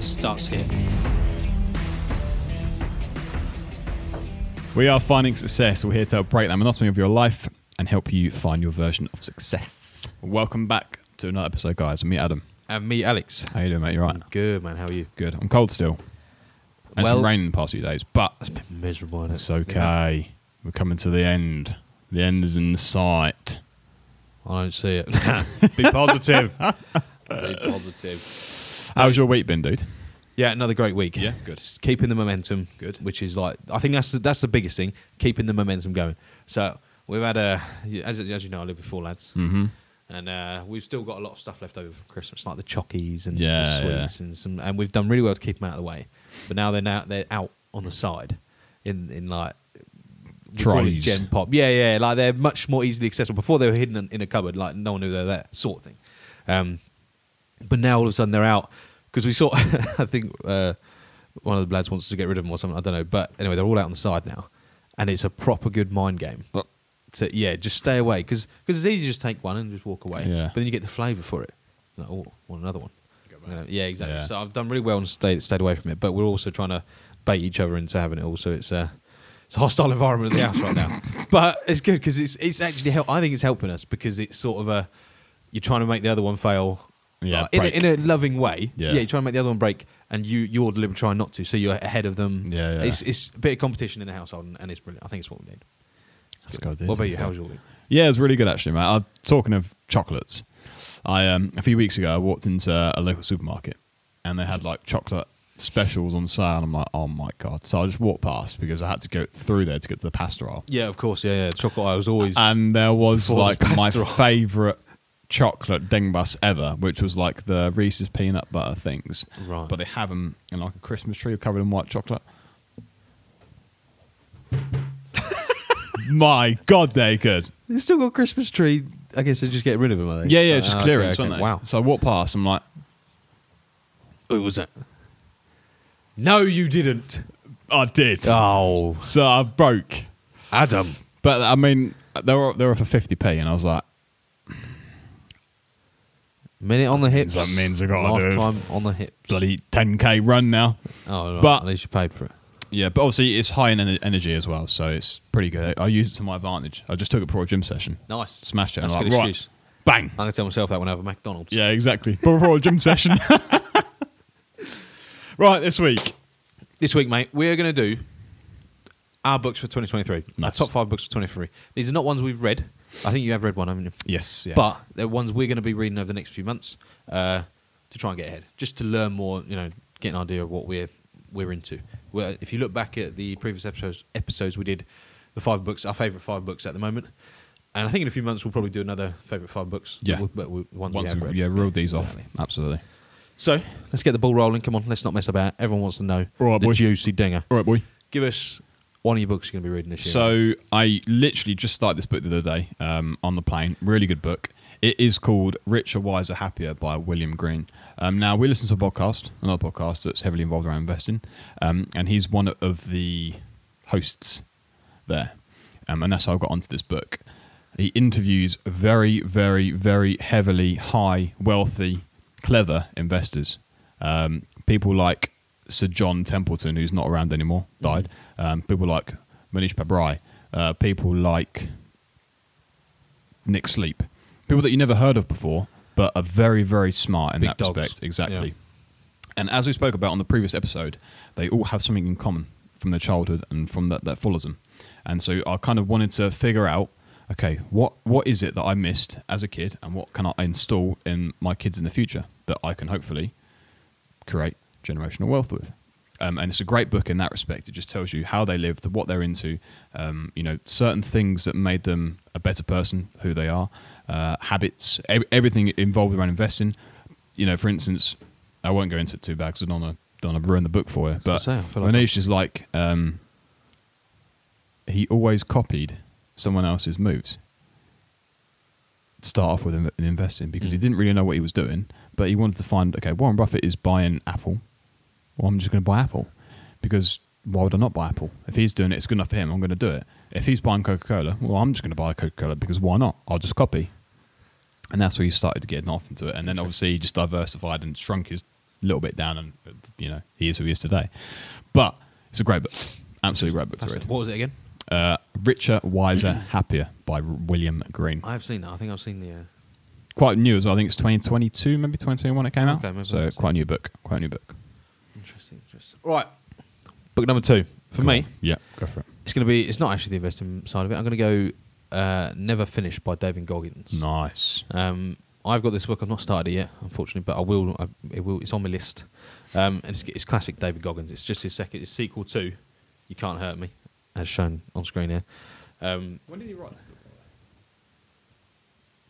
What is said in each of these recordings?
starts here. We are finding success. We're here to help break that monotony of your life and help you find your version of success. Welcome back to another episode, guys. Me, Adam. And me, Alex. How you doing, mate? You right? Good, man. How are you? Good. I'm cold still. And it's Well- been raining the past few days, but It's been miserable, isn't it? it's okay. We're coming to the end. The end is in sight. I don't see it. Be positive. Be positive. How's your week been, dude? Yeah, another great week. Yeah, good. Keeping the momentum. Good. Which is like, I think that's the, that's the biggest thing, keeping the momentum going. So we've had a, as, as you know, I live with four lads. Mm-hmm. And uh, we've still got a lot of stuff left over for Christmas, like the chockies and Yeah, the sweets and some. And we've done really well to keep them out of the way. But now they're now they're out on the side, in in like we call it Trays. Gen pop. Yeah, yeah. Like they're much more easily accessible. Before they were hidden in, in a cupboard, like no one knew they were there, sort of thing. Um, but now all of a sudden they're out because we saw. I think uh, one of the lads wants to get rid of them or something. I don't know. But anyway, they're all out on the side now, and it's a proper good mind game. But- To, yeah, just stay away because it's easy to just take one and just walk away. Yeah. But then you get the flavour for it. Like, oh, want another one. You know, yeah, exactly. Yeah. So I've done really well and stayed stayed away from it. But we're also trying to bait each other into having it all. So it's a it's a hostile environment at the house right now. But it's good because it's it's actually help. I think it's helping us because it's sort of a you're trying to make the other one fail. Yeah, like, in, a, in a loving way. Yeah. you're trying to make the other one break, and you you're deliberately trying not to. So you're ahead of them. Yeah, yeah. It's it's a bit of competition in the household, and, and it's brilliant. I think it's what we need. That's Good. What about you? fun. How's your week? Yeah, it's really good actually, mate. Uh, talking of chocolates, I um, a few weeks ago I walked into a local supermarket and they had like chocolate specials on sale. And I'm like, oh my god! So I just walked past because I had to go through there to get to the pasta aisle. Yeah, of course. Yeah, yeah. Chocolate I was always. and there was Before the like my favourite chocolate dingbus ever, which was like the Reese's peanut butter things. Right. But they have them in like a Christmas tree covered in white chocolate. my God, they're good. They still got Christmas tree. I guess they just get rid of them. Are they? Yeah, yeah, it's just Ah, clearance, okay, okay. Wow. So I walked past, I'm like, Who was it? No, you didn't. I did. Oh, So I broke. Adam. But I mean, they were they were for 50p, and I was like, Minute on the hips. That means I gotta do- lifetime on the hips. bloody 10k run now. Oh, right. But- at least you paid for it. Yeah, but obviously it's high in ener- energy as well, so it's pretty good. I used it to my advantage. I just took it before a gym session, Nice. smashed it, and That's a I'm good like, right, excuse. bang. I'm gonna tell myself that when I have a McDonald's. Yeah, exactly. Before a gym session. right, this week. This week, mate, we're gonna do our books for 2023. Our Nice. top five books for 23. These are not ones we've read. I think you have read one, haven't you? Yes, yeah. But they're ones we're going to be reading over the next few months uh, to try and get ahead, just to learn more. You know, get an idea of what we're we're into. Well, if you look back at the previous episodes, episodes we did the five books, our favourite five books at the moment, and I think in a few months we'll probably do another favourite five books. Yeah. but, but, but ones once we have read. yeah, reel these exactly. off. Absolutely. So let's get the ball rolling. Come on, let's not mess about. Everyone wants to know All right, the boy. juicy dinger. All right, boy. Give us one of your books you're going to be reading this year. So I literally just started this book the other day um, on the plane. Really good book. It is called Richer, Wiser, Happier by William Green. Um, now we listen to a podcast, another podcast that's heavily involved around investing, um, and he's one of the hosts there, um, and that's how I got onto this book. He interviews very, very, very heavily high, wealthy, clever investors. Um, people like Sir John Templeton, who's not around anymore, died. Um, people like Mohnish Pabrai. Uh, people like Nick Sleep. People that you never heard of before, but are very, very smart in Big that dogs. respect. Exactly. Yeah. And as we spoke about on the previous episode, they all have something in common from their childhood and from that that follows them. And so I kind of wanted to figure out, okay, what what is it that I missed as a kid, and what can I install in my kids in the future that I can hopefully create generational wealth with. Um, and it's a great book in that respect. It just tells you how they lived, what they're into, um, you know, certain things that made them a better person, who they are, uh, habits, ev- everything involved around investing. You know, for instance, I won't go into it too bad because I don't want to don't want to ruin the book for you, but say, like Mohnish is like um, he always copied someone else's moves. To start off with in- in investing because he Mm. didn't really know what he was doing, but he wanted to find okay, Warren Buffett is buying Apple. Well, I'm just going to buy Apple because why would I not buy Apple? If he's doing it, it's good enough for him. I'm going to do it. If he's buying Coca Cola, well, I'm just going to buy Coca Cola because why not? I'll just copy. And that's where he started getting off into it. And then obviously he just diversified and shrunk his little bit down, and you know he is who he is today. But it's a great book, absolutely great book to read. What was it again? Uh, Richer, Wiser, Happier by William Green. I have seen that. I think I've seen the. Uh, Quite new as well. I think it's 2022, maybe 2021 it came out. Okay, so quite a new book. Quite a new book. Interesting, interesting. Right. Book number two for Go me. on. yeah, go for it. It's going to be. It's not actually the investing side of it. I'm going to go. Uh, Never finished by David Goggins. Nice. Um, I've got this book. I've not started it yet, unfortunately, but I will. I, it will. It's on my list. Um, and it's, it's classic David Goggins. It's just his second. It's sequel to "You Can't Hurt Me," as shown on screen here. Um, When did he write this book?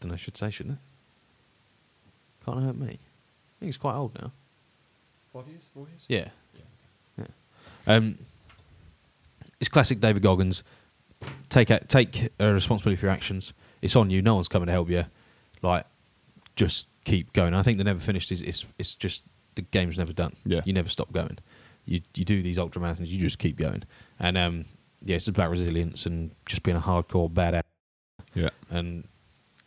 don't know. Should say, shouldn't it? Can't hurt me. I think it's quite old now. Five years, four years. Yeah. Yeah. Um, it's classic David Goggins. Take a, take uh, responsibility for your actions. It's on you. No one's coming to help you. Like, just keep going. I think the never finished is it's it's just the game's never done. Yeah. You never stop going. You you do these ultra marathons. You just keep going. And um, yeah, it's about resilience and just being a hardcore badass. Yeah. And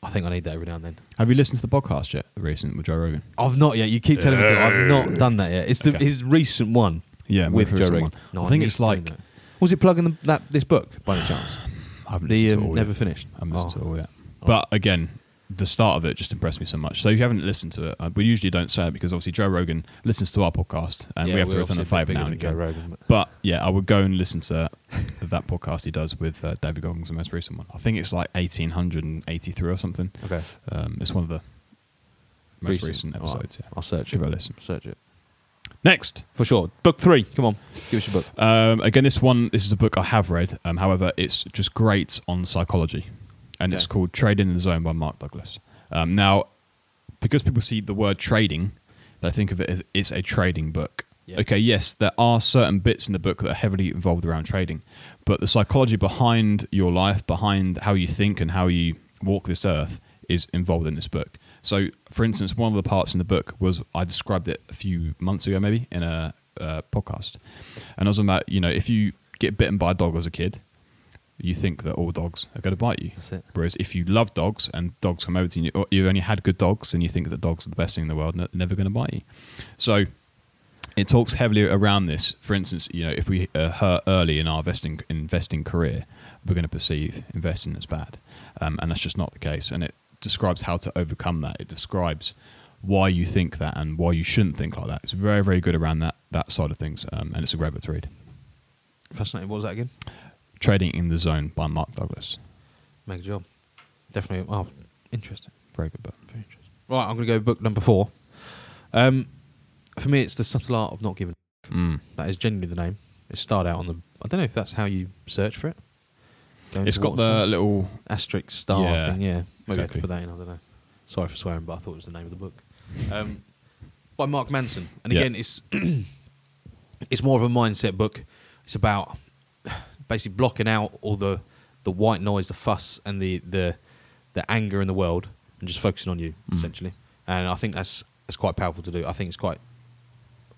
I think I need that every now and then. Have you listened to the podcast yet? The recent with Joe Rogan. I've not yet. You keep telling me to. I've not done that yet. It's the, Okay. his recent one. Yeah, with Joe Rogan. No, I think it's like. Was it plugging the, that this book by any chance? I haven't The um, it never yet. finished. I haven't listened Oh. to it all yet. Oh. But again, the start of it just impressed me so much. So if you haven't listened to it, uh, we usually don't say it because obviously Joe Rogan listens to our podcast and Yeah, we have to return a favour now and again. Rogan, but- But yeah, I would go and listen to that podcast he does with uh, David Goggins, the most recent one. I think it's like 1883 or something. Okay. Um, it's one of the most Recent. recent All right. episodes. Yeah. I'll search Give it. it a listen. Search it. Next, For sure. Book three. Come on. Give us your book. Um, again, this one, this is a book I have read. Um, however, it's just great on psychology, and it's called Trading in the Zone by Mark Douglas. Um, now, because people see the word trading, they think of it as it's a trading book. Yeah. Okay, yes, there are certain bits in the book that are heavily involved around trading, but the psychology behind your life, behind how you think and how you walk this earth, is involved in this book. So, for instance, one of the parts in the book was I described it a few months ago, maybe in a uh, podcast, and I was about you know if you get bitten by a dog as a kid, you think that all dogs are going to bite you. That's it. Whereas if you love dogs and dogs come over to you, or you've only had good dogs and you think that dogs are the best thing in the world, and they're never going to bite you. So it talks heavily around this. For instance, you know, if we are hurt early in our investing investing career, we're going to perceive investing as bad, um, and that's just not the case. And it describes how to overcome that. It describes why you think that and why you shouldn't think like that. It's very very good around that that side of things, um, and it's a great book to read. Fascinating. What was that again? Trading in the Zone by Mark Douglas. Make a job. Definitely. Oh, interesting. Very good book. Very interesting. Right, I'm going to go book number four. Um, for me, it's the subtle art of not giving. Mm. That is genuinely the name. It started out on the. I don't know if that's how you search for it. Going It's got the little asterisk star Yeah, thing. Yeah, maybe I exactly. to put that in. I don't know. Sorry for swearing, but I thought it was the name of the book. Um, by Mark Manson, and Yeah. again, it's it's more of a mindset book. It's about basically blocking out all the the white noise, the fuss, and the the the anger in the world, and just focusing on you Mm. essentially. And I think that's that's quite powerful to do. I think it's quite.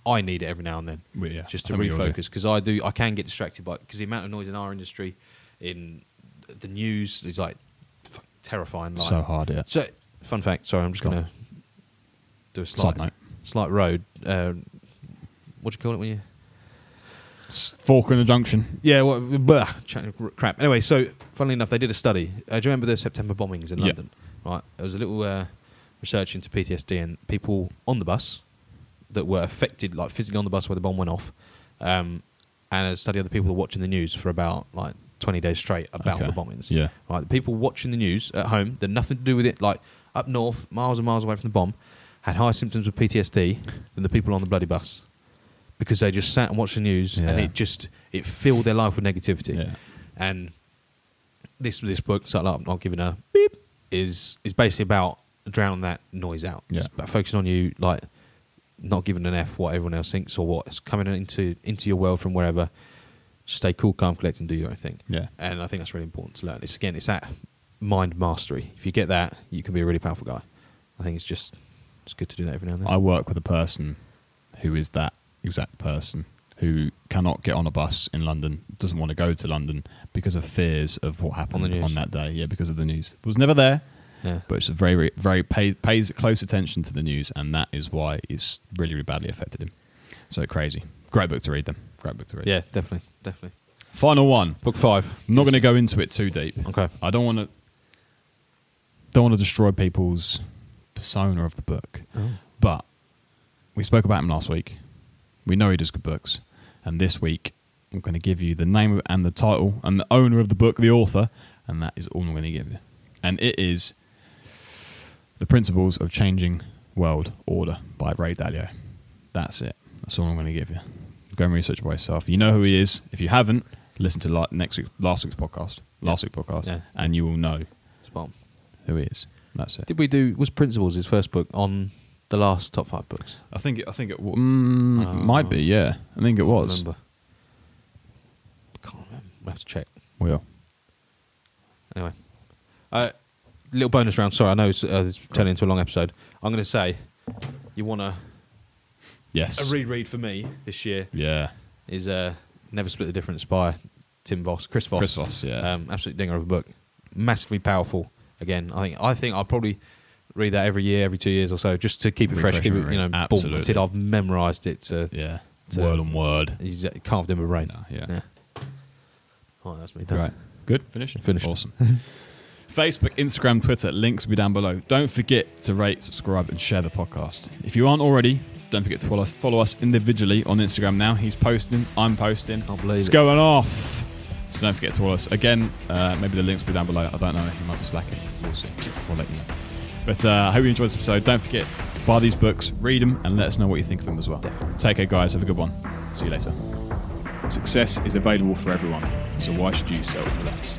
I need it every now and then Well, yeah, just to I think we all do. refocus because I do I can get distracted by because the amount of noise in our industry, in the news is like f- terrifying. Like, so hard. Yeah. So, fun fact. Sorry, I'm just Go gonna do a slight note. slight road. Uh, what do you call it when you? Fork in the junction. Yeah, well, blah, crap. Anyway, so funnily enough, they did a study. Uh, do you remember the September bombings in Yeah. London? Right, there was a little uh, research into PTSD and people on the bus that were affected, like physically on the bus where the bomb went off, um, and a study of the people watching the news for about like 20 days straight about Okay. the bombings. Yeah. Right, the people watching the news at home had nothing to do with it, like up north, miles and miles away from the bomb, had higher symptoms of PTSD than the people on the bloody bus because they just sat and watched the news and it just it filled their life with negativity. Yeah. And this this book, so I'm not giving a beep, is is basically about drowning that noise out. It's Yeah. about focusing on you, like not giving an f what everyone else thinks or what's coming into into your world from wherever. Stay cool, calm, collect, and do your own thing. Yeah. And I think that's really important to learn. It's again, it's that mind mastery. If you get that, you can be a really powerful guy. I think it's just it's good to do that every now and then. I work with a person who is that exact person who cannot get on a bus in London, doesn't want to go to London because of fears of what happened On on, that day. Yeah, because of the news. Was never there, yeah. but it's a very, very pay, pays close attention to the news, and that is why it's really, really badly affected him. So crazy. Great book to read, them. Great book to read. Yeah, definitely, definitely. Final one. Book five. I'm not going to go into it too deep. Okay. I don't want to. Don't want to destroy people's persona of the book. oh. But we spoke about him last week. We know he does good books. And this week, I'm going to give you the name and the title and the owner of the book, the author, and that is all I'm going to give you. And it is The Principles of Changing World Order by Ray Dalio. That's it. That's all I'm going to give you. Go and research by yourself. You know who he is. If you haven't, listen to la- next week, last week's podcast, last week's podcast, Yeah. and you will know Spot who he is. That's it. Did we do was Principles his first book on the last top five books? I think it, I think it w- mm, Oh. might be. Yeah, I think it was. Remember. Can't remember. We'll have to check. We will. Anyway, uh, little bonus round. Sorry, I know it's, uh, it's turning into a long episode. I'm going to say you want a, Yes. a reread for me this year yeah. is uh, Never Split the Difference by Tim Voss, Chris Voss. Chris Voss, yeah. Um, absolute dinger of a book. Massively powerful. Again, I think I think I'll probably read that every year, every two years or so, just to keep it fresh. Keep it, you know, boom, Absolutely. until I've memorised it. To, yeah. to- word on word. He's uh, carved in my brain. Yeah. yeah. Oh, that's me done. Right. Good. Finished. Finished. Awesome. Facebook, Instagram, Twitter, links will be down below. Don't forget to rate, subscribe, and share the podcast. If you aren't already, don't forget to follow us, follow us individually on Instagram now. He's posting, I'm posting. Can't believe It's it. going off. So don't forget to follow us. Again, uh, maybe the links will be down below. I don't know. He might be slacking. We'll see. We'll let you know. But uh, I hope you enjoyed this episode. Don't forget, buy these books, read them, and let us know what you think of them as well. Take care, guys. Have a good one. See you later. Success is available for everyone, so why should you settle for less?